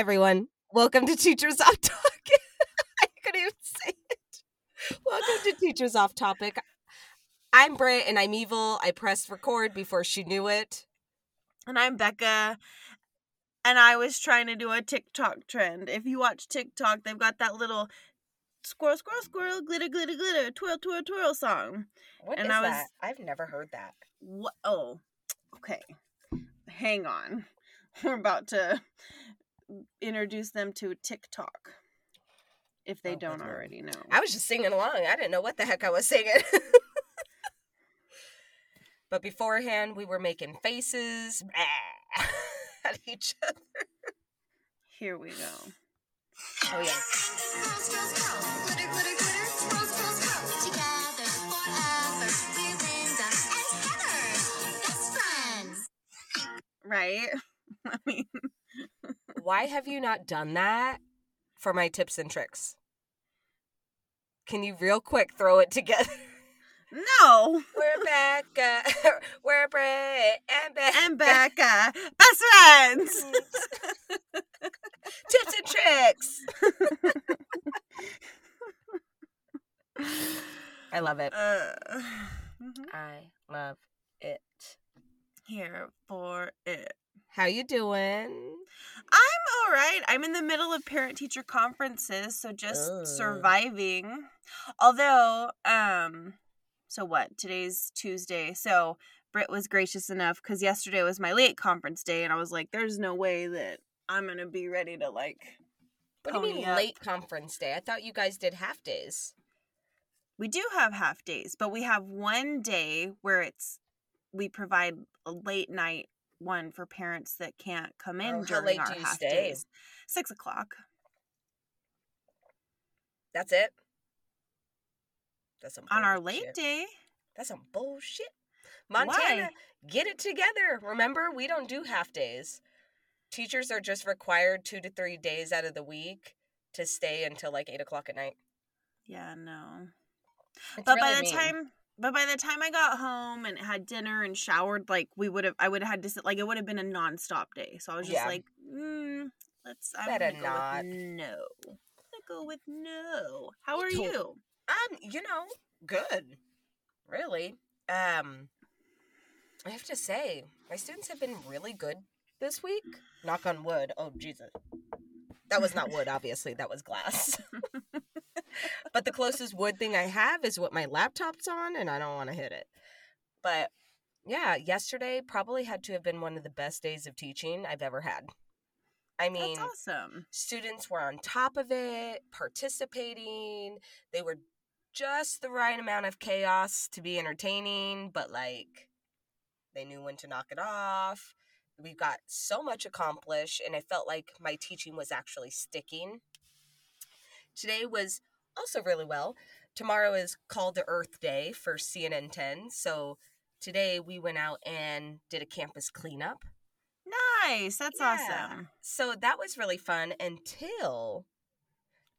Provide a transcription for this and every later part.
everyone. Welcome to Teachers Off Topic. I couldn't even say it. Welcome to Teachers Off Topic. I'm Britt and I'm evil. I pressed record before she knew it. And I'm Becca. And I was trying to do a TikTok trend. If you watch TikTok, they've got that little squirrel, squirrel, squirrel, glitter, glitter, glitter, twirl, twirl, twirl song. What And is I was- that? I've never heard that. What? Oh, okay. Hang on. We're about to introduce them to TikTok. If they Oh, don't already know. I was just singing along. I didn't know what the heck I was singing. but beforehand, we were making faces at each other. Here we go. Oh, yeah. Right? I mean, Why have you not done that for my tips and tricks? Can you real quick throw it together? no. We're back. Uh, we're Britt and Becca. And Becca, best friends. Tips and tricks. I love it. Uh, mhm. I love it. Here for it. How you doing? I'm all right. I'm in the middle of parent teacher conferences, so just Ugh. surviving. Although, um, so what? Today's Tuesday. So Britt was gracious enough because yesterday was my late conference day, and I was like, "There's no way that I'm gonna be ready to like." What do you mean up. late conference day? I thought you guys did half days. We do have half days, but we have one day where it's we provide a late night one for parents that can't come oh, in Oh, during our half stay? days. Six o'clock. That's it. That's some on our late day. That's some bullshit. Montana, get it together. Remember, we don't do half days. Teachers are just required two to three days out of the week to stay until like eight o'clock at night. Yeah, no. It's but by the mean. time but by the time I got home and had dinner and showered, like we would have I would have had to sit like it would have been a nonstop day. So I was just Yeah. like, mm, let's I'm Better gonna go not. with no. I'm gonna go with no. How are you? Um, you know, good. Really. Um I have to say, my students have been really good this week. Knock on wood. Oh Jesus. That was not wood, obviously. That was glass. but the closest wood thing I have is what my laptop's on, and I don't want to hit it. But yeah, yesterday probably had to have been one of the best days of teaching I've ever had. I mean, That's awesome. students were on top of it, participating. They were just the right amount of chaos to be entertaining, but like they knew when to knock it off. We got so much accomplished, and I felt like my teaching was actually sticking. Today was also really well. Tomorrow is Call to Earth Day for CNN 10. So today we went out and did a campus cleanup. Nice. That's Yeah. awesome. So that was really fun until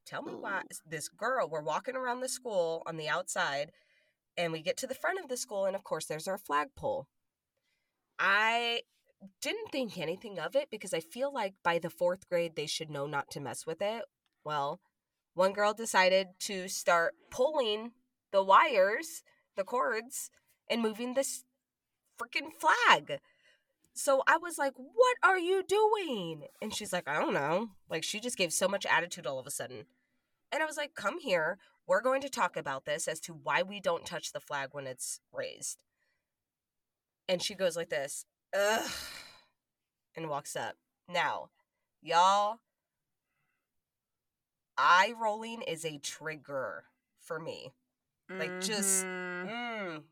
tell me why this girl we're walking around the school on the outside and we get to the front of the school and of course there's our flagpole. I didn't think anything of it because I feel like by the 4th grade they should know not to mess with it. Well, one girl decided to start pulling the wires, the cords and moving this freaking flag. So I was like, What are you doing? And she's like, I don't know. Like, she just gave so much attitude all of a sudden. And I was like, Come here. We're going to talk about this as to why we don't touch the flag when it's raised. And she goes like this, Ugh, and walks up. Now, y'all, eye rolling is a trigger for me. Like, just- Mhm. Mm,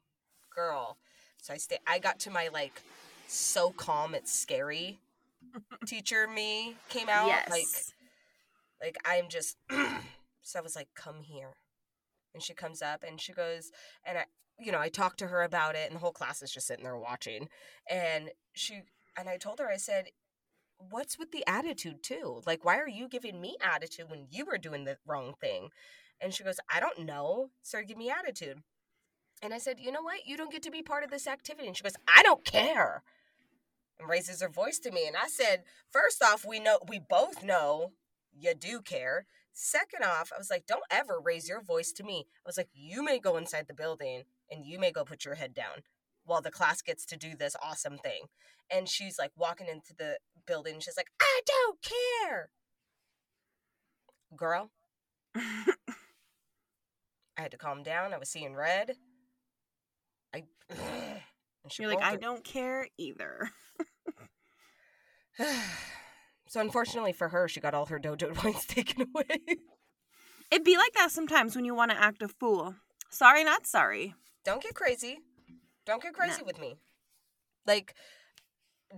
girl. So I stay. I got to my like so calm it's scary teacher me came out yes. like like I'm just so I was like come here. And she comes up and she goes and I you know, I talked to her about it and the whole class is just sitting there watching. And she and I told her I said what's with the attitude too? Like why are you giving me attitude when you were doing the wrong thing? And she goes, I don't know. Started give me attitude. And I said, you know what? You don't get to be part of this activity. And she goes, I don't care. and raises her voice to me. And I said, first off, we know we both know you do care. Second off, I was like, don't ever raise your voice to me. I was like, you may go inside the building and you may go put your head down while the class gets to do this awesome thing. And she's like walking into the building. she's like, I don't care. Girl, I had to calm down. I was seeing red. I. You're like, I don't care either. so unfortunately for her, she got all her dojo points taken away. It'd be like that sometimes when you want to act a fool. Sorry, not sorry. Don't get crazy. Don't get crazy no. with me. Like,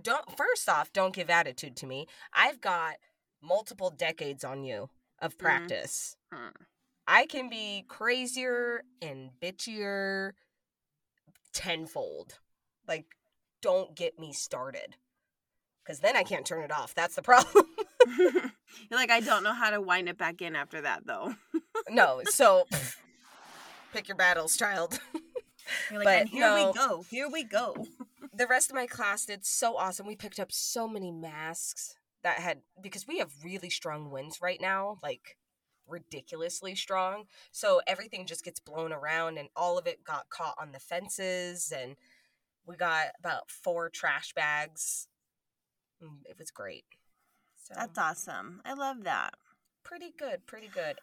don't first off, don't give attitude to me. I've got multiple decades on you of mm-hmm. practice. Mm-hmm. I can be crazier and bitchier tenfold. Like, don't get me started. Because then I can't turn it off. That's the problem. You're like, I don't know how to wind it back in after that, though. no, so pick your battles, child. Like, but, here no, we go. Here we go. the rest of my class did so awesome. We picked up so many masks that had because we have really strong winds right now, like ridiculously strong. So everything just gets blown around and all of it got caught on the fences and we got about four trash bags. Mm, it was great. So That's awesome. I love that. Pretty good, pretty good.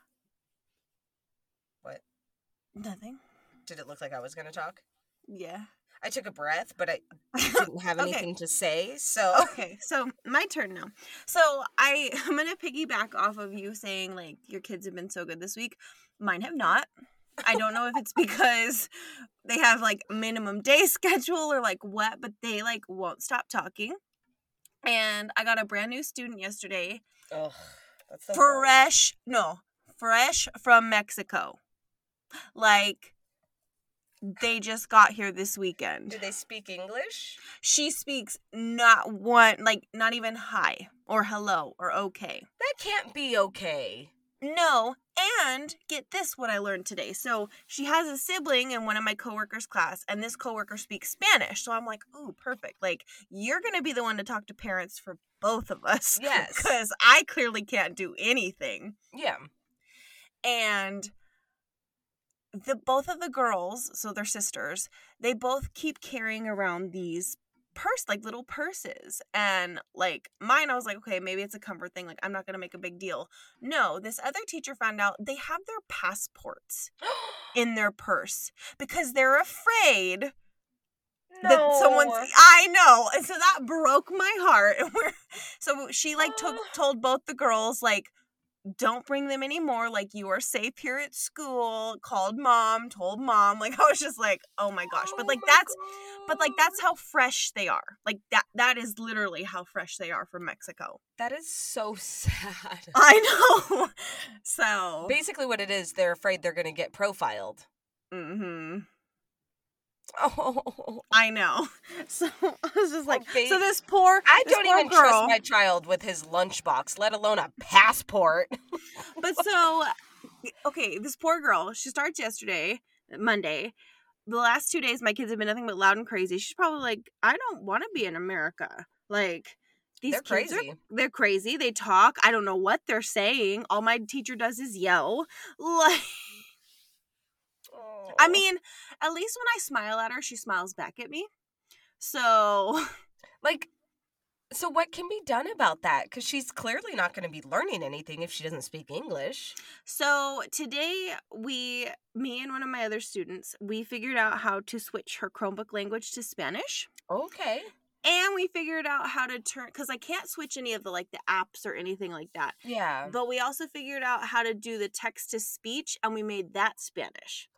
What? Nothing. Did it look like I was going to talk? Yeah. I took a breath, but I didn't have anything okay. to say. So okay, so my turn now. So I I'm gonna piggyback off of you saying like your kids have been so good this week. Mine have not. I don't know if it's because they have like minimum day schedule or like what, but they like won't stop talking. And I got a brand new student yesterday. Oh, that's so fresh. Hard. No, fresh from Mexico. Like they just got here this weekend. Do they speak English? She speaks not one, like not even hi or hello or okay. That can't be okay. No, and get this what I learned today. So she has a sibling in one of my coworkers' class, and this coworker speaks Spanish. So I'm like, oh, perfect. Like, you're going to be the one to talk to parents for both of us. Yes. Because I clearly can't do anything. Yeah. And the both of the girls, so they're sisters, they both keep carrying around these purse like little purses. And like mine i was like okay maybe it's a comfort thing like i'm not gonna make a big deal. No this other teacher found out they have their passports in their purse because they're afraid no. that someone's i know and so that broke my heart. So she like took told both the girls like don't bring them anymore. Like you are safe here at school. Called mom, told mom. Like I was just like, oh my gosh. But like oh that's God. but like that's how fresh they are. Like that that is literally how fresh they are from Mexico. That is so sad. I know. so basically what it is, they're afraid they're gonna get profiled. Mm-hmm. Oh, I know. So I was just like, oh, so this poor. I this don't poor even girl, trust my child with his lunchbox, let alone a passport. but so, okay, this poor girl. She starts yesterday, Monday. The last two days, my kids have been nothing but loud and crazy. She's probably like, I don't want to be in America. Like, these they're kids crazy. Are, they're crazy. They talk. I don't know what they're saying. All my teacher does is yell. Like I oh. mean, at least when I smile at her, she smiles back at me. So, like, so what can be done about that? Because she's clearly not going to be learning anything if she doesn't speak English. So today, we, me and one of my other students, we figured out how to switch her Chromebook language to Spanish. Okay. And we figured out how to turn because I can't switch any of the like the apps or anything like that. Yeah. But we also figured out how to do the text to speech, and we made that Spanish.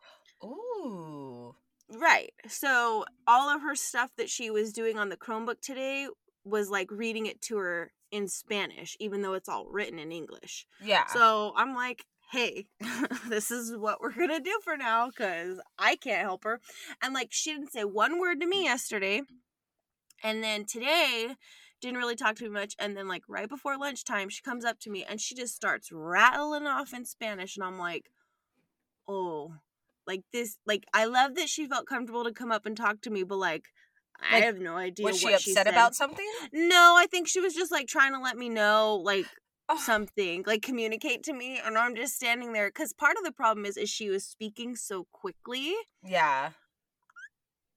Ooh. Right. So all of her stuff that she was doing on the Chromebook today was like reading it to her in Spanish, even though it's all written in English. Yeah. So I'm like, hey, this is what we're going to do for now because I can't help her. And like, she didn't say one word to me yesterday. And then today, didn't really talk to me much. And then, like, right before lunchtime, she comes up to me and she just starts rattling off in Spanish. And I'm like, oh, like this like I love that she felt comfortable to come up and talk to me, but like I have no idea. Was she upset said. about something? No, I think she was just like trying to let me know, like Oh, something, like communicate to me, and I'm just standing there because part of the problem is is she was speaking so quickly. yeah.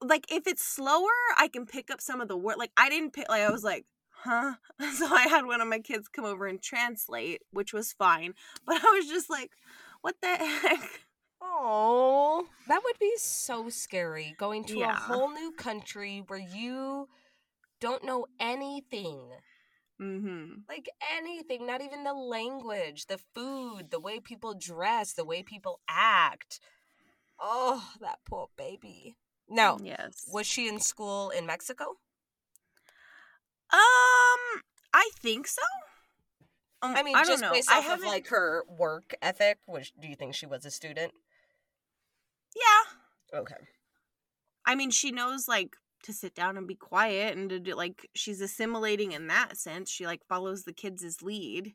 Like if it's slower, I can pick up some of the word. Like I didn't pick. Like I was like, huh. So I had one of my kids come over and translate, which was fine. But I was just like, what the heck? Be so scary going to a whole new country where you don't know anything. Mm-hmm. Like anything, not even the language, the food, the way people dress, the way people act. Oh, that poor baby. Now, Yes. was she in school in Mexico? Um, I think so. Um, I mean, I don't just know. based I off of like her work ethic, which do you think she was a student? yeah. Okay. I mean, she knows like to sit down and be quiet and to do like she's assimilating in that sense. She like follows the kids' lead.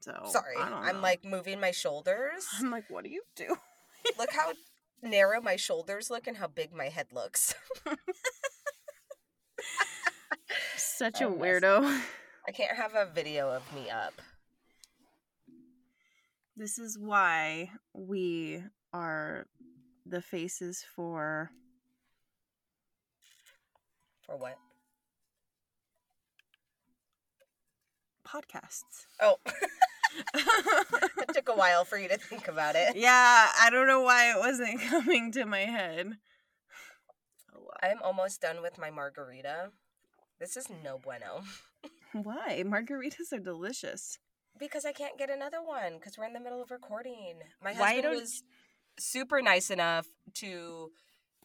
So Sorry, I'm like moving my shoulders. I'm like, what do you do? look how narrow my shoulders look and how big my head looks. Such I a weirdo. I can't have a video of me up. This is why we are the faces for For what? podcasts. Oh, it took a while for you to think about it. yeah, I don't know why it wasn't coming to my head. Oh. I'm almost done with my margarita. This is no bueno. Why? Margaritas are delicious. Because I can't get another one because we're in the middle of recording. My husband was super nice enough to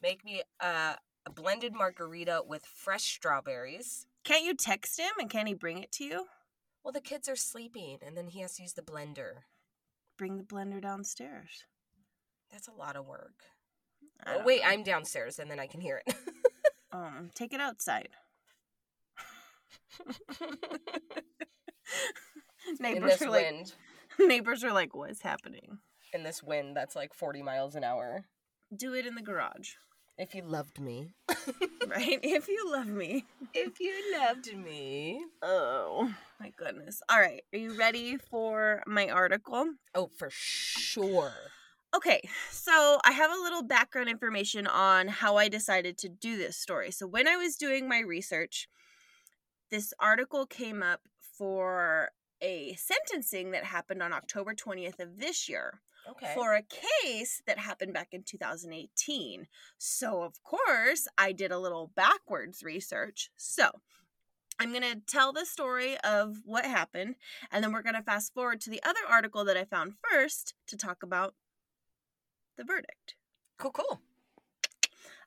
make me a, a blended margarita with fresh strawberries. Can't you text him and can he bring it to you? Well, the kids are sleeping and then he has to use the blender. Bring the blender downstairs. That's a lot of work. Oh, wait, know. I'm downstairs and then I can hear it. um take it outside. neighbors are like wind. neighbors are like, what's happening? In this wind that's like 40 miles an hour. Do it in the garage. If you loved me. Right? If you love me. if you loved me. Oh my goodness. All right. Are you ready for my article? Oh, for sure. Okay, so I have a little background information on how I decided to do this story. So, when I was doing my research, this article came up for a sentencing that happened on October 20th of this year Okay. for a case that happened back in 2018. So, of course, I did a little backwards research. So, I'm going to tell the story of what happened, and then we're going to fast forward to the other article that I found first to talk about the verdict. cool, cool.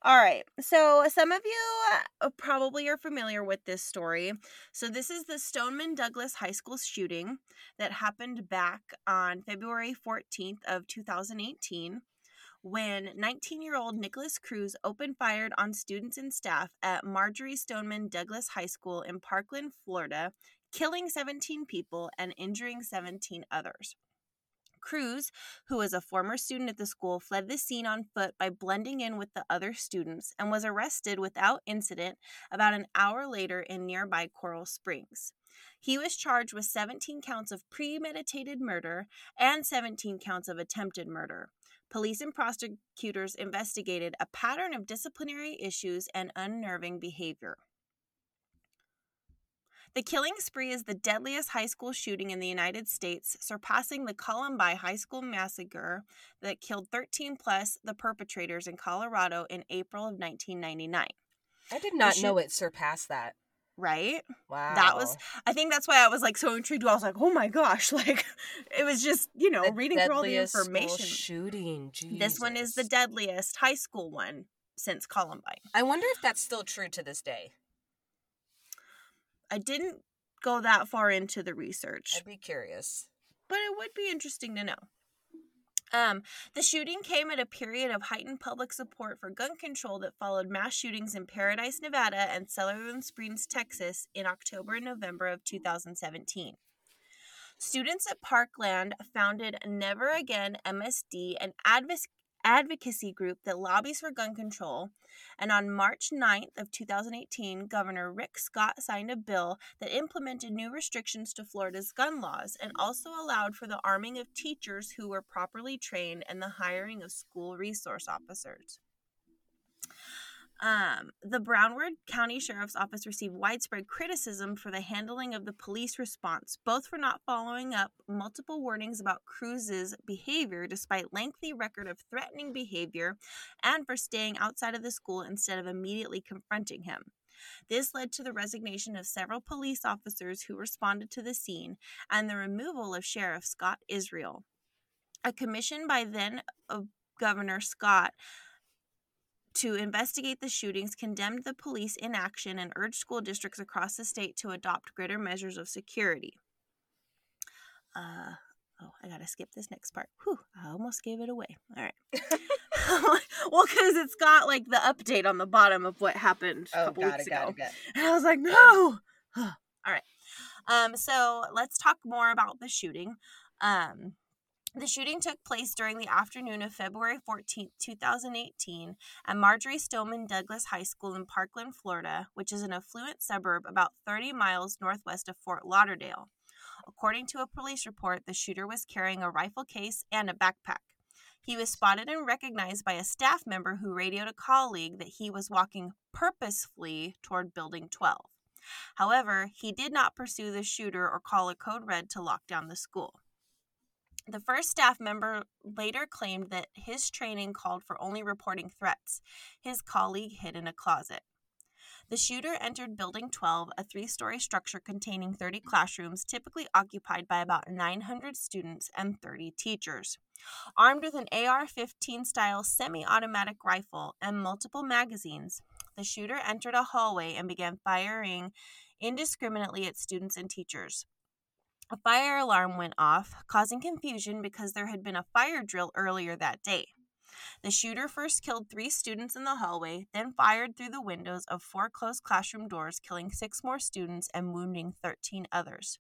All right. So, some of you uh, probably are familiar with this story. So, this is the Stoneman Douglas High School shooting that happened back on February 14th of 2018 when 19-year-old Nikolas Cruz opened fired on students and staff at Marjory Stoneman Douglas High School in Parkland, Florida, killing 17 people and injuring 17 others. Cruz, who was a former student at the school, fled the scene on foot by blending in with the other students and was arrested without incident about an hour later in nearby Coral Springs. He was charged with 17 counts of premeditated murder and 17 counts of attempted murder. Police and prosecutors investigated a pattern of disciplinary issues and unnerving behavior. The killing spree is the deadliest high school shooting in the United States, surpassing the Columbine High School massacre that killed 13 plus the perpetrators in Colorado in April of 1999. I did not shoot- know it surpassed that. Right? Wow. That was I think that's why I was like so intrigued. I was like, "Oh my gosh!" Like it was just you know The reading through all the information. shooting. This one is the deadliest high school one since Columbine. I wonder if that's still true to this day. I didn't go that far into the research. I'd be curious. but it would be interesting to know. Um, the shooting came at a period of heightened public support for gun control that followed mass shootings in Paradise, Nevada, and Sutherland Springs, Texas, in October and November of 2017. Students at Parkland founded Never Again MSD, an advis- advocacy group that lobbies for gun control. And on March 9th of 2018, Governor Rick Scott signed a bill that implemented new restrictions to Florida's gun laws and also allowed for the arming of teachers who were properly trained and the hiring of school resource officers. Um, the Broward County Sheriff's Office received widespread criticism for the handling of the police response, both for not following up multiple warnings about Cruz's behavior despite lengthy record of threatening behavior and for staying outside of the school instead of immediately confronting him. This led to the resignation of several police officers who responded to the scene and the removal of Sheriff Scott Israel. A commission by then Governor Scott to investigate the shootings condemned the police inaction and urged school districts across the state to adopt greater measures of security. Uh, oh, I gotta skip this next part. Whew, I almost gave it away. All right. well, because it's got like the update on the bottom of what happened a oh, couple weeks it, ago. It, and I was like, no. All right. Um, so let's talk more about the shooting. Um, the shooting took place during the afternoon of February 14, 2018, at Marjory Stoneman Douglas High School in Parkland, Florida, which is an affluent suburb about 30 miles northwest of Fort Lauderdale. According to a police report, the shooter was carrying a rifle case and a backpack. He was spotted and recognized by a staff member who radioed a colleague that he was walking purposefully toward Building 12. However, he did not pursue the shooter or call a code red to lock down the school. The first staff member later claimed that his training called for only reporting threats. His colleague hid in a closet. The shooter entered Building 12, a three story structure containing 30 classrooms, typically occupied by about 900 students and 30 teachers. Armed with an AR 15 style semi automatic rifle and multiple magazines, the shooter entered a hallway and began firing indiscriminately at students and teachers. A fire alarm went off, causing confusion because there had been a fire drill earlier that day. The shooter first killed three students in the hallway, then fired through the windows of four closed classroom doors, killing six more students and wounding 13 others.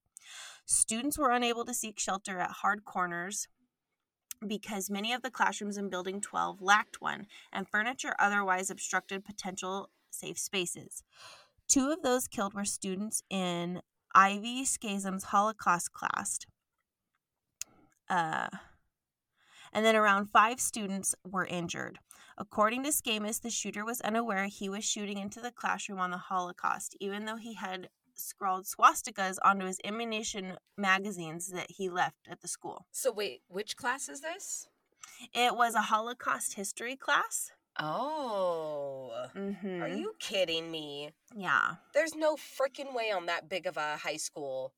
Students were unable to seek shelter at hard corners because many of the classrooms in Building 12 lacked one, and furniture otherwise obstructed potential safe spaces. Two of those killed were students in Ivy Schamis's Holocaust class. Uh, and then around five students were injured. According to Schamis, the shooter was unaware he was shooting into the classroom on the Holocaust, even though he had scrawled swastikas onto his ammunition magazines that he left at the school. So, wait, which class is this? It was a Holocaust history class. Oh. Mm-hmm. Are you kidding me? Yeah. There's no freaking way on that big of a high school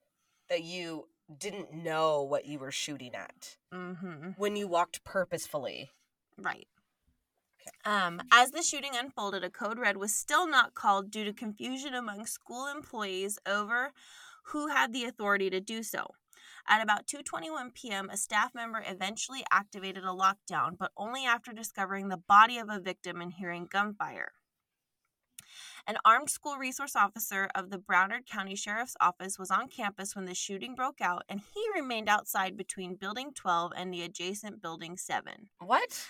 that you didn't know what you were shooting at mm-hmm. when you walked purposefully. Right. Okay. Um, as the shooting unfolded, a code red was still not called due to confusion among school employees over who had the authority to do so. At about 2:21 p.m., a staff member eventually activated a lockdown, but only after discovering the body of a victim and hearing gunfire. An armed school resource officer of the Broward County Sheriff's Office was on campus when the shooting broke out, and he remained outside between Building 12 and the adjacent Building 7. What?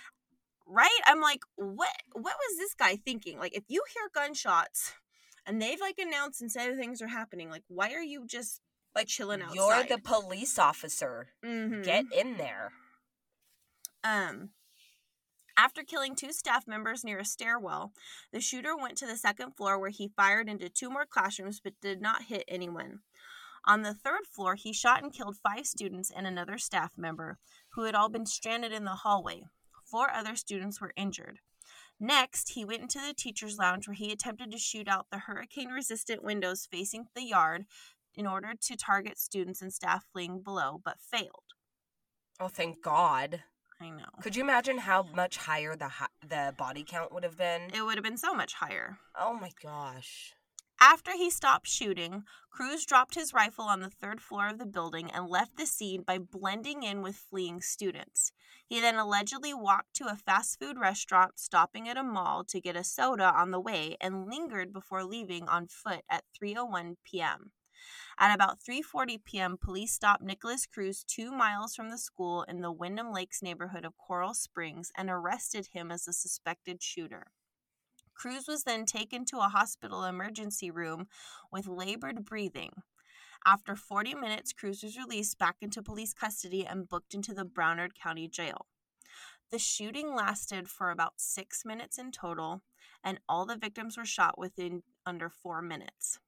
Right? I'm like, what? What was this guy thinking? Like, if you hear gunshots and they've like announced and said things are happening, like, why are you just like chilling outside. You're the police officer. Mm-hmm. Get in there. Um after killing two staff members near a stairwell, the shooter went to the second floor where he fired into two more classrooms but did not hit anyone. On the third floor, he shot and killed five students and another staff member who had all been stranded in the hallway. Four other students were injured. Next, he went into the teacher's lounge where he attempted to shoot out the hurricane resistant windows facing the yard in order to target students and staff fleeing below, but failed. Oh, thank God. I know. Could you imagine how much higher the the body count would have been? It would have been so much higher. Oh my gosh. After he stopped shooting, Cruz dropped his rifle on the third floor of the building and left the scene by blending in with fleeing students. He then allegedly walked to a fast food restaurant, stopping at a mall to get a soda on the way, and lingered before leaving on foot at 3:01 p.m. At about 3:40 p.m., police stopped Nikolas Cruz 2 miles from the school in the Wyndham Lakes neighborhood of Coral Springs and arrested him as a suspected shooter. Cruz was then taken to a hospital emergency room with labored breathing. After 40 minutes, Cruz was released back into police custody and booked into the Broward County Jail. The shooting lasted for about six minutes in total, and all the victims were shot within under four minutes.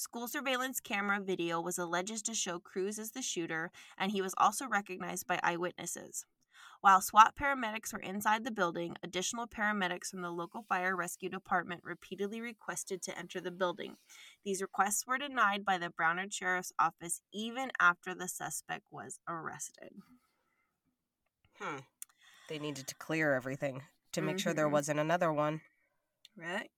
School surveillance camera video was alleged to show Cruz as the shooter, and he was also recognized by eyewitnesses. While SWAT paramedics were inside the building, additional paramedics from the local fire rescue department repeatedly requested to enter the building. These requests were denied by the Broward Sheriff's Office even after the suspect was arrested. Hmm. They needed to clear everything to make sure there Mhm. wasn't another one. Right?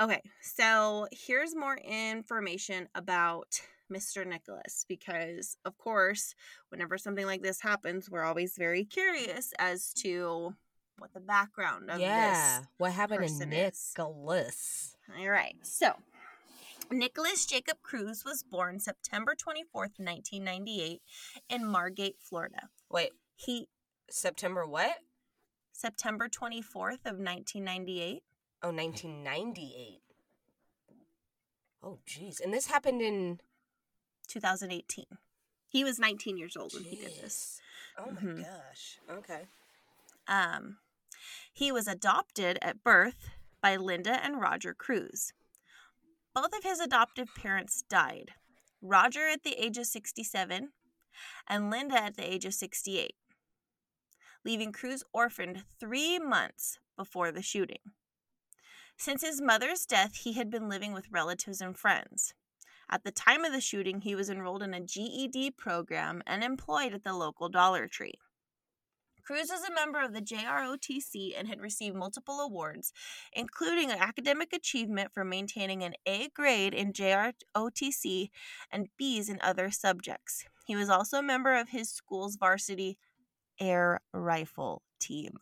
Okay, so here's more information about Mr. Nikolas because, of course, whenever something like this happens, we're always very curious as to what the background of yeah. What happened to person is. Nikolas? All right. So, Nikolas Jacob Cruz was born September 24th, 1998 in Margate, Florida. Wait, He September what? September 24th of 1998. Oh, 1998. Oh, jeez. And this happened in 2018. He was 19 years old when he did this. Oh my Mhm. gosh. Okay. Um, he was adopted at birth by Linda and Roger Cruz. Both of his adoptive parents died. Roger at the age of 67 and Linda at the age of 68, leaving Cruz orphaned three months before the shooting. Since his mother's death, he had been living with relatives and friends. At the time of the shooting, he was enrolled in a GED program and employed at the local Dollar Tree. Cruz is a member of the JROTC and had received multiple awards, including an academic achievement for maintaining an A grade in JROTC and B's in other subjects. He was also a member of his school's varsity air rifle team.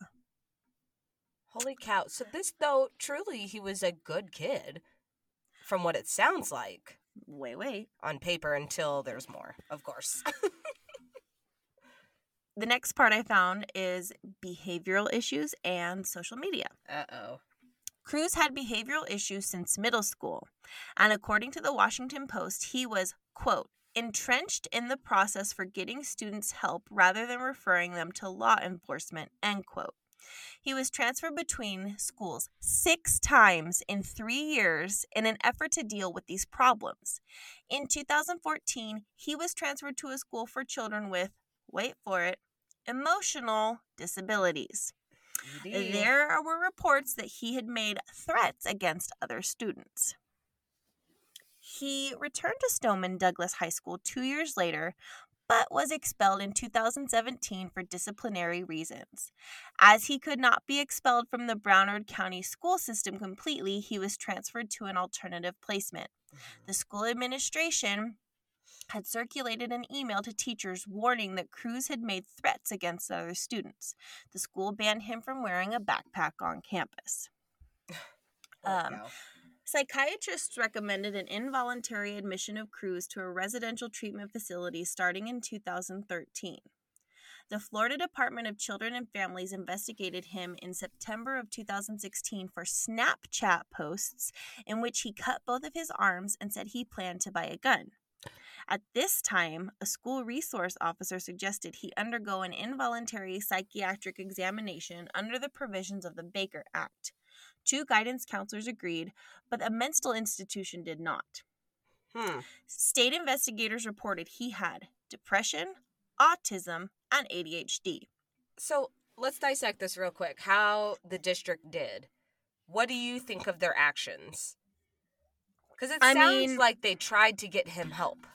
Holy cow. So this though truly he was a good kid from what it sounds like Wait, wait. on paper until there's more, of course. The next part I found is behavioral issues and social media. Uh-oh. Cruz had behavioral issues since middle school, and according to the Washington Post, he was, quote, entrenched in the process for getting students help rather than referring them to law enforcement, end quote. He was transferred between schools six times in three years in an effort to deal with these problems. In 2014, he was transferred to a school for children with, wait for it, emotional disabilities. ED. There were reports that he had made threats against other students. He returned to Stoneman Douglas High School two years later, but was expelled in 2017 for disciplinary reasons. As he could not be expelled from the Broward County school system completely, he was transferred to an alternative placement. The school administration had circulated an email to teachers warning that Cruz had made threats against other students. The school banned him from wearing a backpack on campus. Holy um. Psychiatrists recommended an involuntary admission of Cruz to a residential treatment facility starting in 2013. The Florida Department of Children and Families investigated him in September of 2016 for Snapchat posts in which he cut both of his arms and said he planned to buy a gun. At this time, a school resource officer suggested he undergo an involuntary psychiatric examination under the provisions of the Baker Act. Two guidance counselors agreed, but a mental institution did not. Hmm. State investigators reported he had depression, autism, and ADHD. So let's dissect this real quick. How the district did. What do you think of their actions? Because it I sounds mean- like they tried to get him help.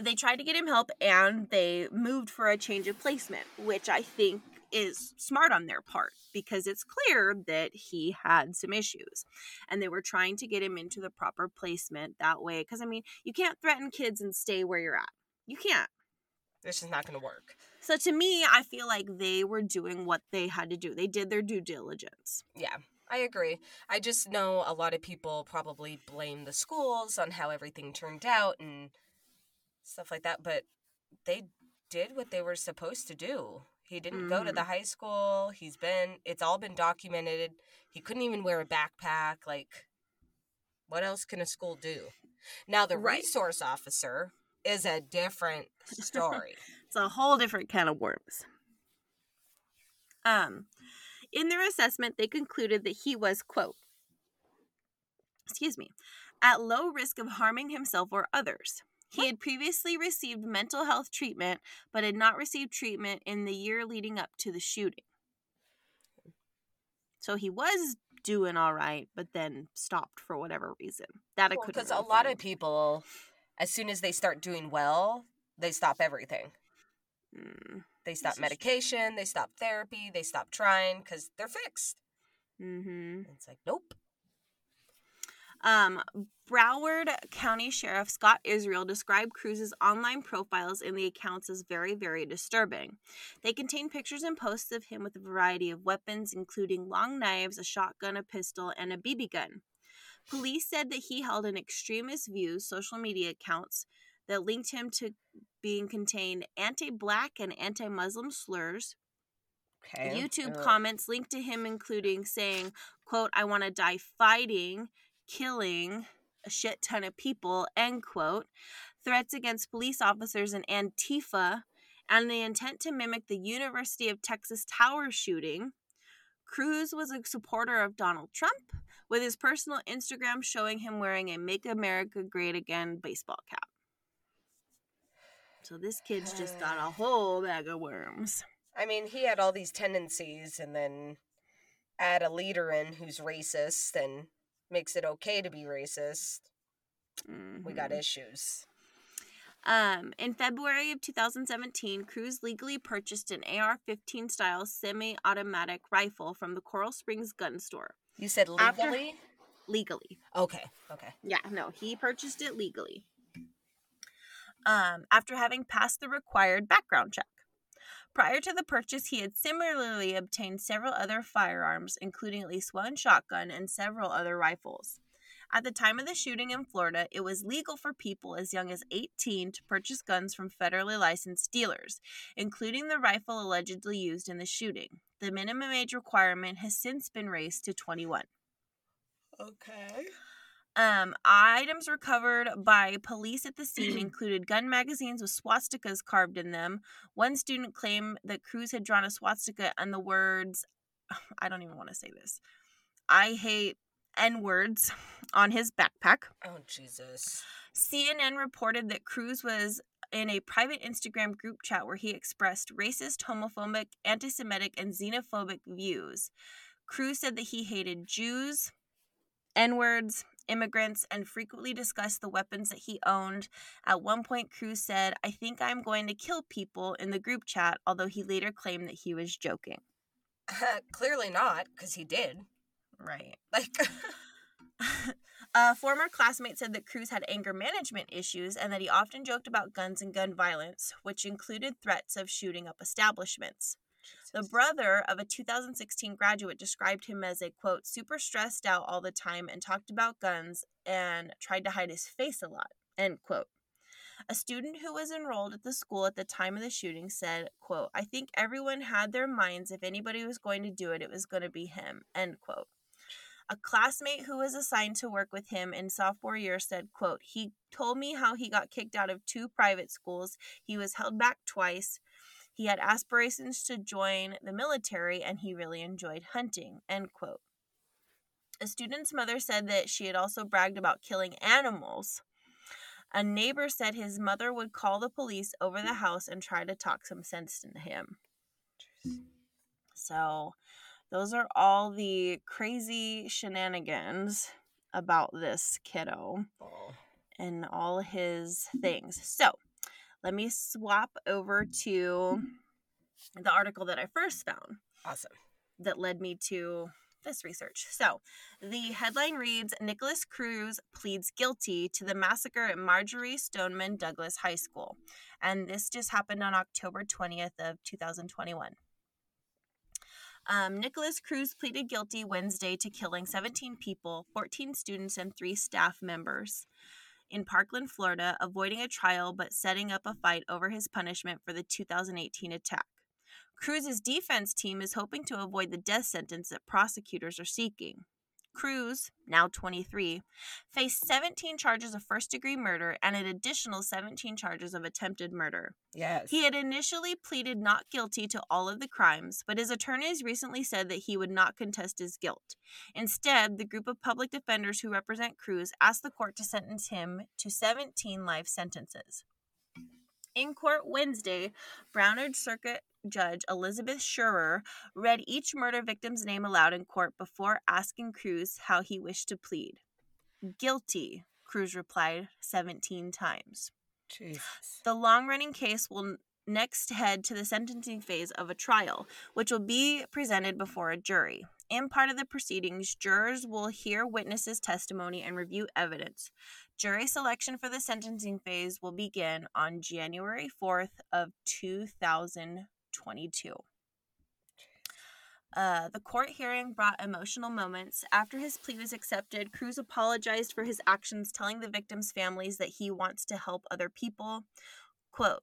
They tried to get him help and they moved for a change of placement, which I think is smart on their part because it's clear that he had some issues and they were trying to get him into the proper placement that way. Because, I mean, you can't threaten kids and stay where you're at. You can't. This is not going to work. So, to me, I feel like they were doing what they had to do. They did their due diligence. Yeah, I agree. I just know a lot of people probably blame the schools on how everything turned out and stuff like that, but they did what they were supposed to do. He didn't go to the high school. He's been it's all been documented. He couldn't even wear a backpack like what else can a school do? Now the Right. resource officer is a different story. It's a whole different can of worms. Um, in their assessment, they concluded that he was, quote, excuse me, at low risk of harming himself or others. He had previously received mental health treatment, but had not received treatment in the year leading up to the shooting. So he was doing all right, but then stopped for whatever reason. That I couldn't. Because a lot of people, as soon as they start doing well, they stop everything. Mm, They stop medication, they stop therapy, they stop trying because they're fixed. mhm. It's like, nope. Um, Broward County Sheriff Scott Israel described Cruz's online profiles in the accounts as very, very disturbing. They contain pictures and posts of him with a variety of weapons, including long knives, a shotgun, a pistol, and a BB gun. Police said that he held an extremist views social media accounts that linked him to being contained anti-black and anti-Muslim slurs, Okay. YouTube Ugh. comments linked to him including saying, quote, I want to die fighting, killing a shit ton of people, end quote. Threats against police officers and Antifa, and the intent to mimic the University of Texas Tower shooting. Cruz was a supporter of Donald Trump, with his personal Instagram showing him wearing a Make America Great Again baseball cap. So this kid's just got a whole bag of worms. I mean, he had all these tendencies, and then add a leader in who's racist and makes it okay to be racist. We got Mhm. issues. Um, in February of 2017, Cruz legally purchased an AR-15 style semi-automatic rifle from the Coral Springs gun store. You said After- legally? Legally. Okay. Okay. Yeah, no, he purchased it legally. Um, after having passed the required background check. Prior to the purchase, he had similarly obtained several other firearms, including at least one shotgun and several other rifles. At the time of the shooting in Florida, it was legal for people as young as 18 to purchase guns from federally licensed dealers, including the rifle allegedly used in the shooting. The minimum age requirement has since been raised to 21. Okay. Um, items recovered by police at the scene included gun magazines with swastikas carved in them. One student claimed that Cruz had drawn a swastika and the words, I don't even want to say this, I hate N words on his backpack. Oh, Jesus. CNN reported that Cruz was in a private Instagram group chat where he expressed racist, homophobic, anti Semitic, and xenophobic views. Cruz said that he hated Jews, N words, immigrants, and frequently discussed the weapons that he owned. At one point, Cruz said, I think I'm going to kill people in the group chat, although he later claimed that he was joking. Clearly not, because he did. Right. Like, A former classmate said that Cruz had anger management issues and that he often joked about guns and gun violence, which included threats of shooting up establishments. The brother of a 2016 graduate described him as a quote, super stressed out all the time and talked about guns and tried to hide his face a lot, end quote. A student who was enrolled at the school at the time of the shooting said, quote, I think everyone had their minds if anybody was going to do it, it was going to be him, end quote. A classmate who was assigned to work with him in sophomore year said, quote, he told me how he got kicked out of two private schools. He was held back twice. He had aspirations to join the military and he really enjoyed hunting, end quote. A student's mother said that she had also bragged about killing animals. A neighbor said his mother would call the police over the house and try to talk some sense into him. So, those are all the crazy shenanigans about this kiddo Oh. and all his things. So, let me swap over to the article that I first found Awesome. that led me to this research. So, the headline reads Nikolas Cruz pleads guilty to the massacre at Marjory Stoneman Douglas High School. And this just happened on October 20th of 2021. Um, Nikolas Cruz pleaded guilty Wednesday to killing 17 people, 14 students, and three staff members in Parkland, Florida, avoiding a trial but setting up a fight over his punishment for the 2018 attack. Cruz's defense team is hoping to avoid the death sentence that prosecutors are seeking. Cruz, now 23, faced 17 charges of first degree murder and an additional 17 charges of attempted murder. Yes. He had initially pleaded not guilty to all of the crimes, but his attorneys recently said that he would not contest his guilt. Instead, the group of public defenders who represent Cruz asked the court to sentence him to 17 life sentences. In court Wednesday, Broward Circuit Judge Elizabeth Scherer read each murder victim's name aloud in court before asking Cruz how he wished to plead. Guilty, Cruz replied 17 times. Jesus. The long running case will next head to the sentencing phase of a trial, which will be presented before a jury. In part of the proceedings, jurors will hear witnesses' testimony and review evidence. Jury selection for the sentencing phase will begin on January 4th of 2022. Uh, the court hearing brought emotional moments. After his plea was accepted, Cruz apologized for his actions, telling the victims' families that he wants to help other people. Quote,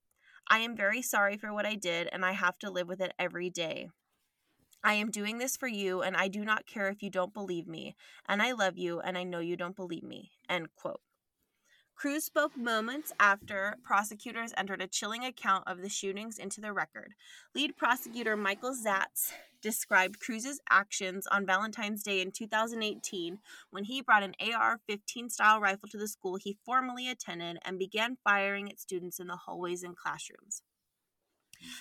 I am very sorry for what I did, and I have to live with it every day. I am doing this for you, and I do not care if you don't believe me. And I love you, and I know you don't believe me. End quote. Cruz spoke moments after prosecutors entered a chilling account of the shootings into the record. Lead prosecutor Michael Satz described Cruz's actions on Valentine's Day in 2018 when he brought an AR 15 style rifle to the school he formerly attended and began firing at students in the hallways and classrooms.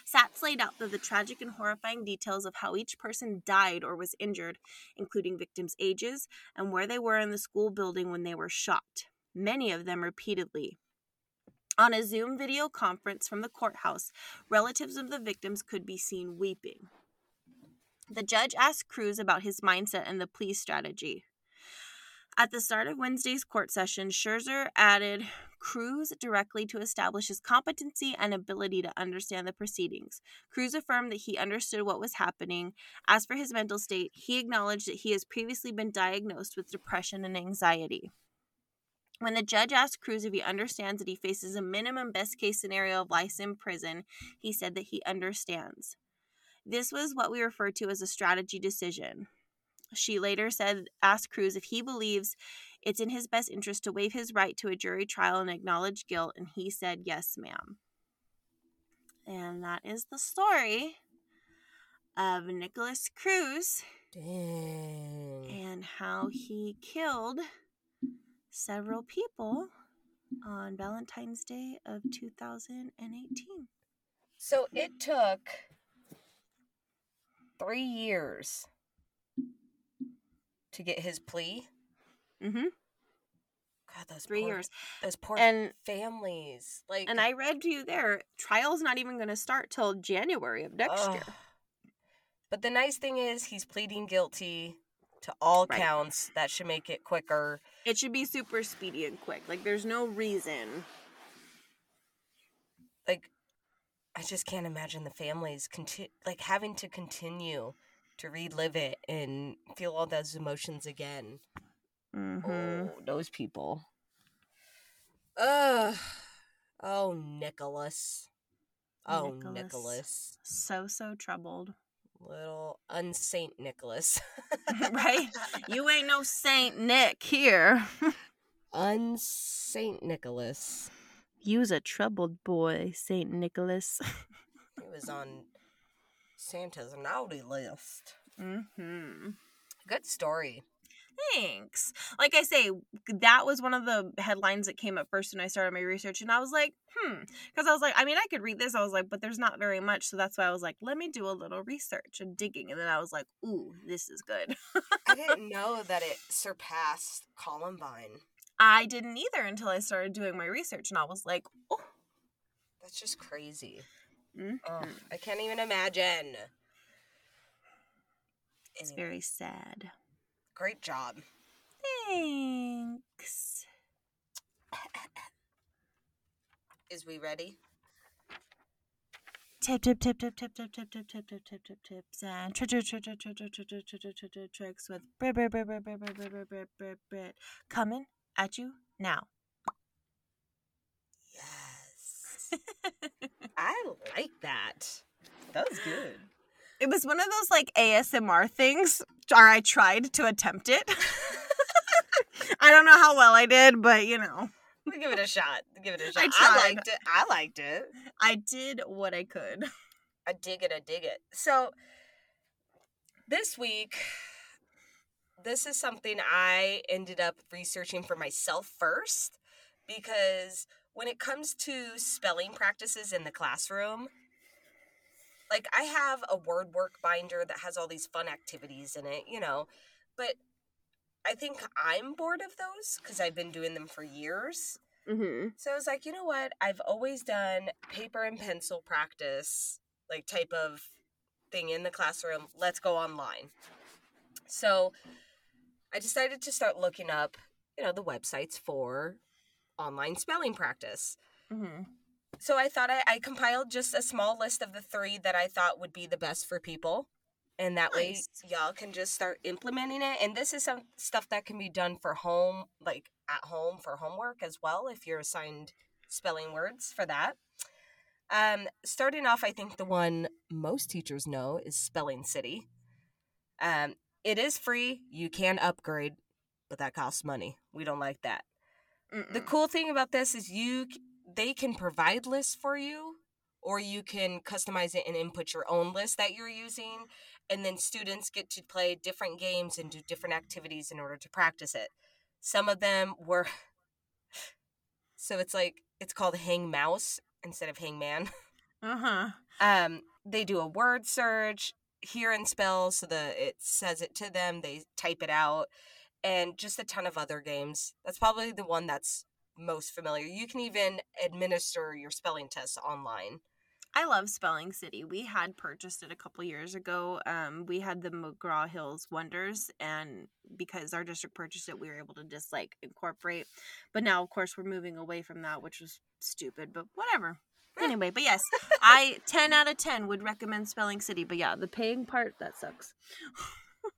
Satz laid out the, the tragic and horrifying details of how each person died or was injured, including victims' ages and where they were in the school building when they were shot many of them repeatedly. On a Zoom video conference from the courthouse, relatives of the victims could be seen weeping. The judge asked Cruz about his mindset and the plea strategy. At the start of Wednesday's court session, Scherer added Cruz directly to establish his competency and ability to understand the proceedings. Cruz affirmed that he understood what was happening. As for his mental state, he acknowledged that he has previously been diagnosed with depression and anxiety. When the judge asked Cruz if he understands that he faces a minimum best case scenario of life in prison, he said that he understands. This was what we refer to as a strategy decision. She later said, asked Cruz if he believes it's in his best interest to waive his right to a jury trial and acknowledge guilt, and he said, Yes, ma'am. And that is the story of Nikolas Cruz Dang. and how he killed several people on Valentine's Day of 2018. So it took three years to get his plea. Mm-hmm. God, those Three poor, years. Those poor And families. Like, and I read to you there, trial's not even going to start till January of next year. But the nice thing is, he's pleading guilty to all Right. counts. That should make it quicker. It should be super speedy and quick. Like there's no reason. Like, I just can't imagine the families conti- like having to continue to relive it and feel all those emotions again. Mm-hmm. Oh, those people. Ugh. Oh, Nikolas. Oh, Nikolas. Nikolas. So so troubled. Little unsaint Nicholas. right? You ain't no Saint Nick here. Unsaint Nicholas. You's a troubled boy, Saint Nicholas. He was on Santa's naughty list. mm-hmm. Good story. Thanks. Like I say, that was one of the headlines that came up first when I started my research, and I was like, hmm. Because I was like, I mean, I could read this. I was like, but there's not very much. So that's why I was like, let me do a little research and digging. And then I was like, ooh, this is good. I didn't know that it surpassed Columbine. I didn't either until I started doing my research, and I was like, oh. That's just crazy. Mhm. Oh, I can't even imagine. It's Anyway, very sad. Great job. Thanks. Is we ready? tip tip tip tip tip tip tip tip tip tip tip tip tips and trick trick trick trick trick trick trick trick trick trick trick tricks with Britt Britt Britt Britt Britt Britt Britt Britt Britt Britt Britt coming at you now. Yes. I like that. That was good. It was one of those like ASMR things, or I tried to attempt it. I don't know how well I did, but you know, We'll give it a shot. Give it a shot. I I, liked it. I liked it. I did what I could. I dig it. I dig it. So this week, this is something I ended up researching for myself first because when it comes to spelling practices in the classroom, like I have a word work binder that has all these fun activities in it, you know, but I think I'm bored of those because I've been doing them for years. Mm-hmm. So I was like, you know what? I've always done paper and pencil practice, like type of thing in the classroom. Let's go online. So I decided to start looking up, you know, the websites for online spelling practice. Mm-hmm. So I thought I, I compiled just a small list of the three that I thought would be the best for people. And that Nice. way y'all can just start implementing it. And this is some stuff that can be done for home, like at home for homework as well, if you're assigned spelling words for that. Um, starting off, I think the one most teachers know is Spelling City. Um, it is free. You can upgrade, but that costs money. We don't like that. The cool thing about this is you they can provide lists for you or you can customize it and input your own list that you're using and then students get to play different games and do different activities in order to practice it. Some of them were so it's like it's called hang mouse instead of hang man. Uh-huh. Um, they do a word search, hear and spell, so the it says it to them. They type it out, and just a ton of other games. That's probably the one that's most familiar. You can even administer your spelling tests online. I love Spelling City. We had purchased it a couple years ago. Um, we had the McGraw Hills Wonders, and because our district purchased it, we were able to just like incorporate. But now, of course, we're moving away from that, which was stupid, but whatever. Anyway, but yes, I 10 out of 10 would recommend Spelling City. But yeah, the paying part, that sucks.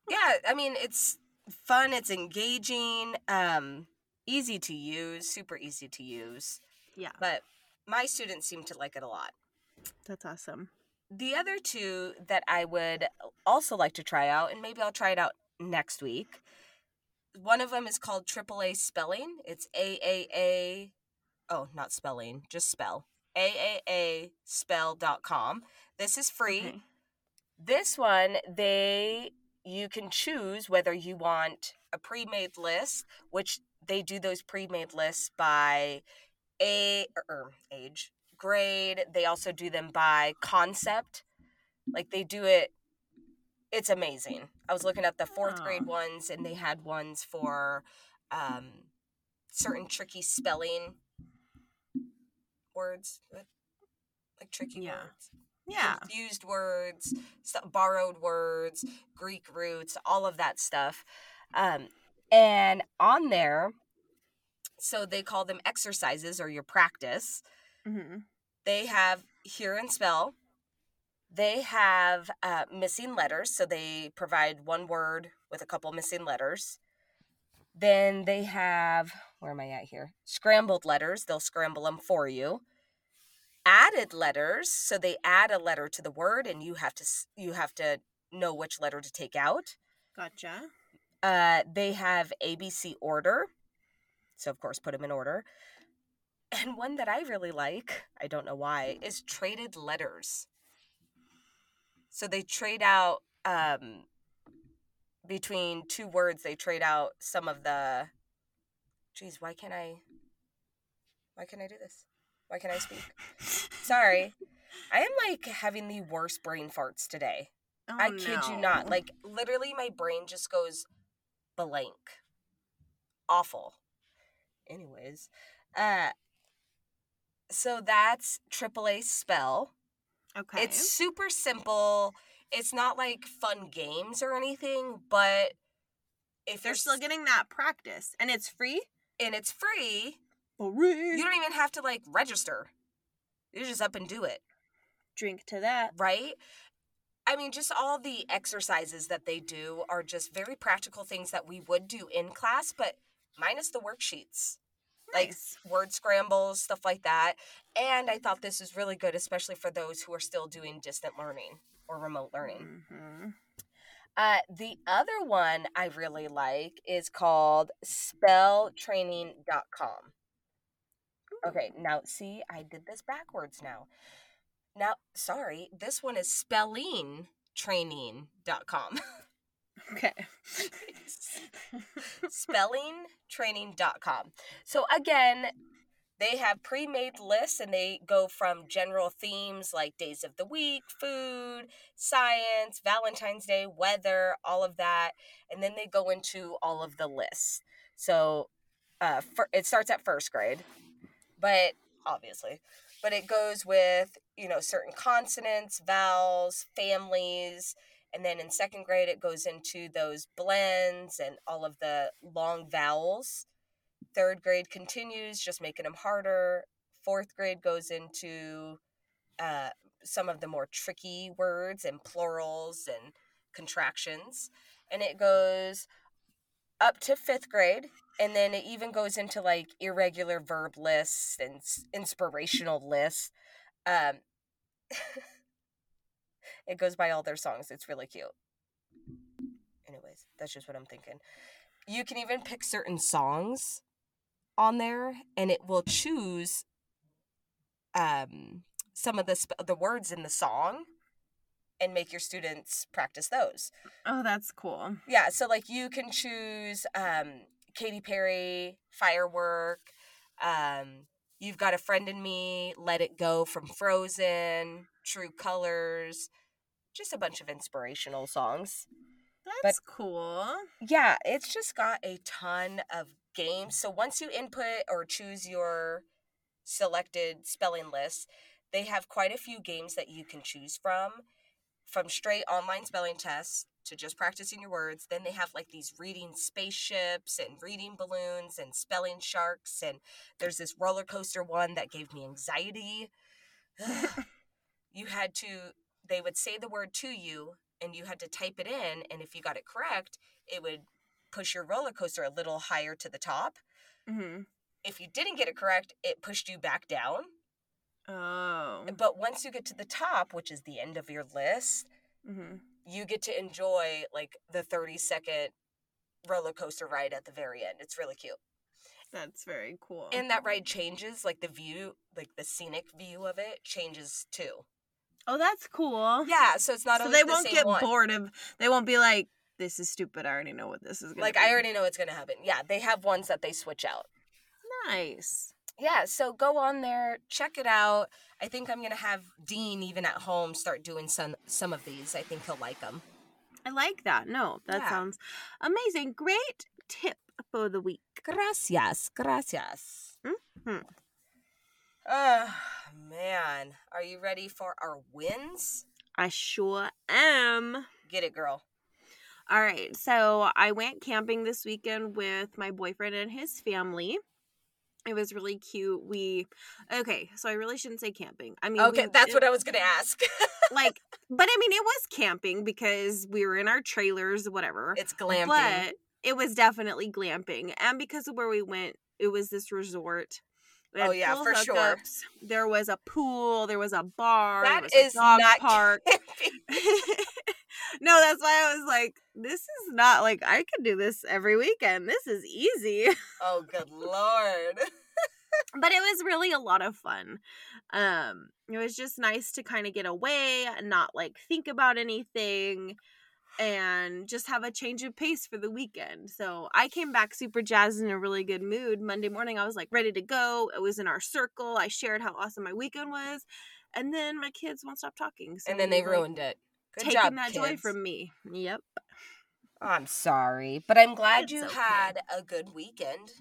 Yeah, I mean it's fun. It's engaging. Um, easy to use. Super easy to use. Yeah, But my students seem to like it a lot. that's awesome. the other two that I would also like to try out, and maybe I'll try it out next week. One of them is called AAA Spelling. It's A A A. Oh, not spelling, just spell. AAA spell.com. This is free. Okay. This one, they you can choose whether you want a pre-made list, which they do those pre-made lists by a or age, grade. They also do them by concept. Like they do it it's amazing. I was looking at the 4th Aw. grade ones and they had ones for um certain tricky spelling words, like tricky Yeah. words Yeah. confused words, borrowed words, Greek roots, all of that stuff. Um, and on there, so they call them exercises or your practice. hmm They have hear and spell. They have uh, missing letters, so they provide one word with a couple missing letters. Then they have, where am I at here? Scrambled letters. They'll scramble them for you. Added letters, so they add a letter to the word, and you have to you have to know which letter to take out. Gotcha. Uh, they have ABC order. So, of course, put them in order. And one that I really like, I don't know why, is traded letters. So they trade out um, between two words, they trade out some of the. Geez, why can't I? Why can't I do this? Why can't I speak? Sorry. I am like having the worst brain farts today. Oh, I kid you not. Like literally my brain just goes blank. Awful. Anyways, uh so that's AAA spell. okay. It's super simple. It's not like fun games or anything, but if They're still getting that practice, and it's free. and it's free, Free. you don't even have to like register. You just up and do it. Drink to that. right? I mean, just all the exercises that they do are just very practical things that we would do in class, but minus the worksheets. Like word scrambles, stuff like that. And I thought this was really good, especially for those who are still doing distant learning or remote learning. Mhm. Uh, the other one I really like is called spelltraining.com. Okay, now see, I did this backwards now. Now, sorry, this one is spellingtraining.com. Okay. spellingtraining.com. So again, they have pre-made lists and they go from general themes like days of the week, food, science, Valentine's Day, weather, all of that, and then they go into all of the lists. So uh, fir- it starts at first grade, but obviously, but it goes with you know certain consonants, vowels, families, and then in second grade it goes into those blends and all of the long vowels. Third grade continues, just making them harder. Fourth grade goes into uh, some of the more tricky words and plurals and contractions. And it goes up to fifth grade. And then it even goes into like irregular verb lists and inspirational lists. Um, it goes by all their songs. It's really cute. Anyways, that's just what I'm thinking. You can even pick certain songs on there, and it will choose um, some of the sp- the words in the song, and make your students practice those. Oh, that's cool. Yeah, so like you can choose um, Katy Perry, Firework. Um, You've got a friend in me, Let It Go from Frozen, True Colors, just a bunch of inspirational songs. That's cool. Yeah, it's just got a ton of games. So once you input or choose your selected spelling list, they have quite a few games that you can choose from, from straight online spelling tests to just practicing your words. Then they have like these reading spaceships and reading balloons and spelling sharks. And there's this roller coaster one that gave me anxiety. you had to, they would say the word to you and you had to type it in. And if you got it correct, it would push your roller coaster a little higher to the top. hmm If you didn't get it correct, it pushed you back down. Oh. But once you get to the top, which is the end of your list, hmm you get to enjoy like the 30 second roller coaster ride at the very end. It's really cute. That's very cool. And that ride changes, like the view, like the scenic view of it changes too. oh, that's cool. Yeah, so it's not so they the won't get one. bored of. They won't be like, "This is stupid. I already know what this is." Like be. I already know it's gonna happen. Yeah, they have ones that they switch out. Nice. Yeah so go on there check it out i think i'm gonna have dean even at home start doing some some of these i think he'll like them I like that. No, that Yeah. sounds amazing. Great tip for the week. gracias gracias Mhm. oh man are you ready for our wins I sure am. get it girl All right. So I went camping this weekend with my boyfriend and his family. It was really cute. We okay, so I really shouldn't say camping. I mean, okay we- that's it- what i was gonna ask like, but I mean, it was camping because we were in our trailers, whatever. it's glamping But it was definitely glamping, and because of where we went, it was this resort. Oh, yeah, for sure. There was a pool. There was a bar. That there was is a dog not park. no, that's why I was like, this is not like I could do this every weekend. This is easy. oh good lord but it was really a lot of fun. Um, it was just nice to kind of get away, and not like think about anything, and just have a change of pace for the weekend. So I came back super jazzed in a really good mood. Monday morning, I was like ready to go. It was in our circle. I shared how awesome my weekend was, and then my kids won't stop talking. So and then they like, ruined it good taking job that joy from me. Yep. i'm sorry but i'm glad It's you okay. had a good weekend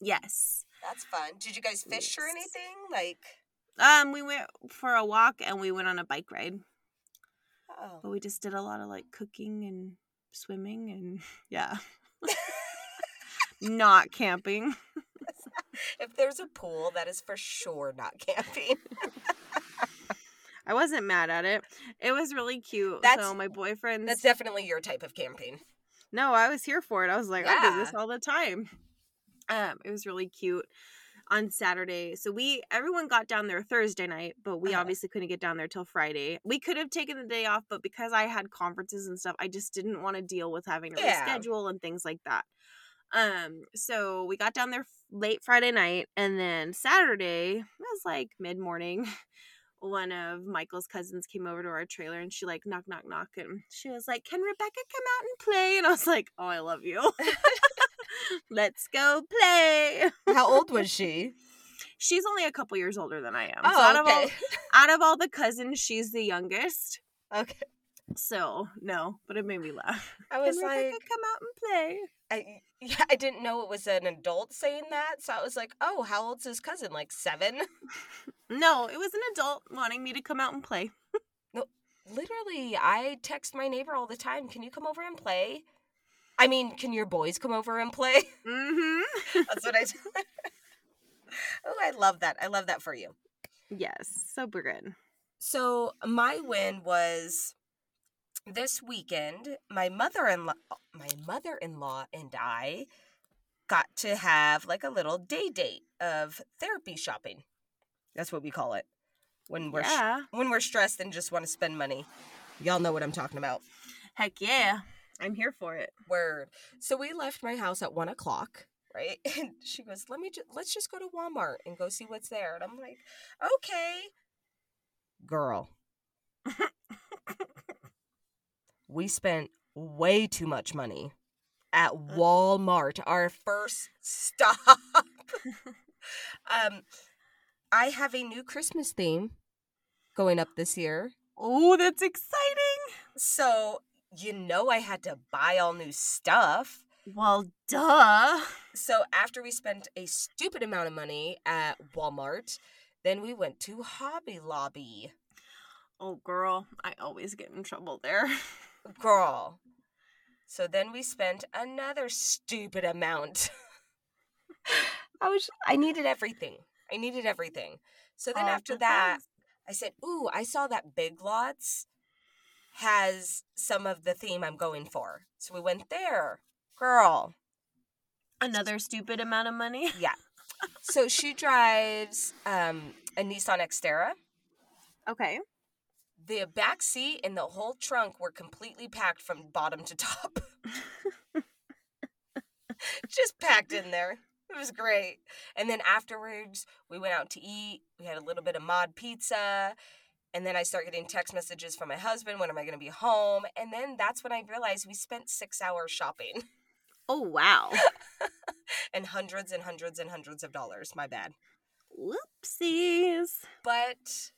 Yes. That's fun. Did you guys fish or anything? Like, Um, we went for a walk and we went on a bike ride. oh, But we just did a lot of like cooking and swimming and yeah. Not camping. if there's a pool, that is for sure not camping. I wasn't mad at it. It was really cute. That's- so my boyfriend. That's definitely your type of campaign. No, I was here for it. I was like, I do this all the time. Um, it was really cute on Saturday. So we everyone got down there Thursday night, but we Uh-huh. obviously couldn't get down there till Friday. We could have taken the day off, but because I had conferences and stuff, I just didn't want to deal with having to Yeah. reschedule and things like that. Um, so we got down there late Friday night, and then Saturday it was like mid morning. One of Michael's cousins came over to our trailer and she like knock knock knock and she was like, "Can Rebecca come out and play?" And I was like, "Oh, I love you. Let's go play." How old was she? She's only a couple years older than I am. Oh, so out of all okay. out of all the cousins, she's the youngest. Okay. So no, but it made me laugh. I was Can like, Rebecca come out and play? I yeah, I didn't know it was an adult saying that, so I was like, oh, how old's his cousin? Like seven? No, it was an adult wanting me to come out and play. No, literally, I text my neighbor all the time. Can you come over and play? I mean, can your boys come over and play? Mm-hmm. That's what I. do. oh, I love that. I love that for you. Yes, super good. So my win was this weekend. My mother-in-law, my mother-in-law, and I got to have like a little day date of therapy shopping. That's what we call it when we're yeah. when we're stressed and just want to spend money. Y'all know what I'm talking about. Heck yeah. I'm here for it. Word. So we left my house at one o'clock, right? And she goes, "Let me. Ju- let's just go to Walmart and go see what's there." And I'm like, "Okay, girl." we spent way too much money at Walmart, our first stop. um, I have a new Christmas theme going up this year. Oh, that's exciting. So, you know, I had to buy all new stuff. Well, duh. So, after we spent a stupid amount of money at Walmart, then we went to Hobby Lobby. Oh, girl, I always get in trouble there. Girl. So then we spent another stupid amount. I was I needed everything. I needed everything. So then All after the that, things. I said, "Ooh, I saw that Big Lots has some of the theme I'm going for." So we went there. Girl. Another stupid amount of money. Yeah. so she drives um, a Nissan Xterra. Okay. The back seat and the whole trunk were completely packed from bottom to top. Just packed in there. It was great. And then afterwards, we went out to eat. We had a little bit of mod pizza. And then I start getting text messages from my husband when am I going to be home? And then that's when I realized we spent six hours shopping Oh, wow. and hundreds and hundreds and hundreds of dollars. My bad. Whoopsies. But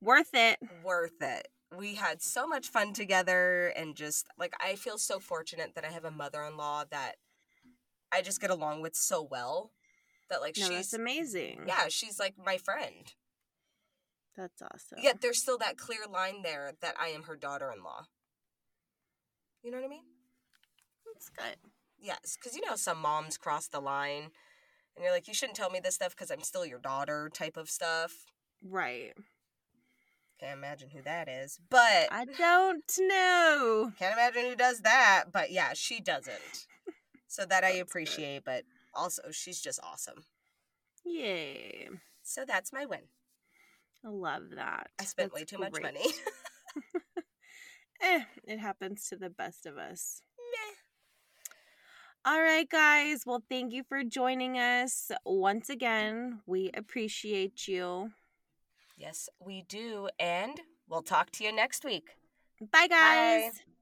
Worth it. worth it. We had so much fun together and just like I feel so fortunate that I have a mother-in-law that I just get along with so well that like No, she's that's amazing. yeah, she's like my friend. That's awesome. Yet there's still that clear line there that I am her daughter-in-law. You know what I mean? That's good. Yes, cuz you know some moms cross the line and you're like you shouldn't tell me this stuff cuz I'm still your daughter type of stuff. Right. Can't imagine who that is. But I don't know. Can't imagine who does that, but yeah, she doesn't. So that I appreciate, but also she's just awesome. Yay. So that's my win. I love that. I spent That's way too much money. Eh, it happens to the best of us. All right, guys. Well, thank you for joining us once again. We appreciate you. Yes, we do. And we'll talk to you next week. Bye, guys. Bye.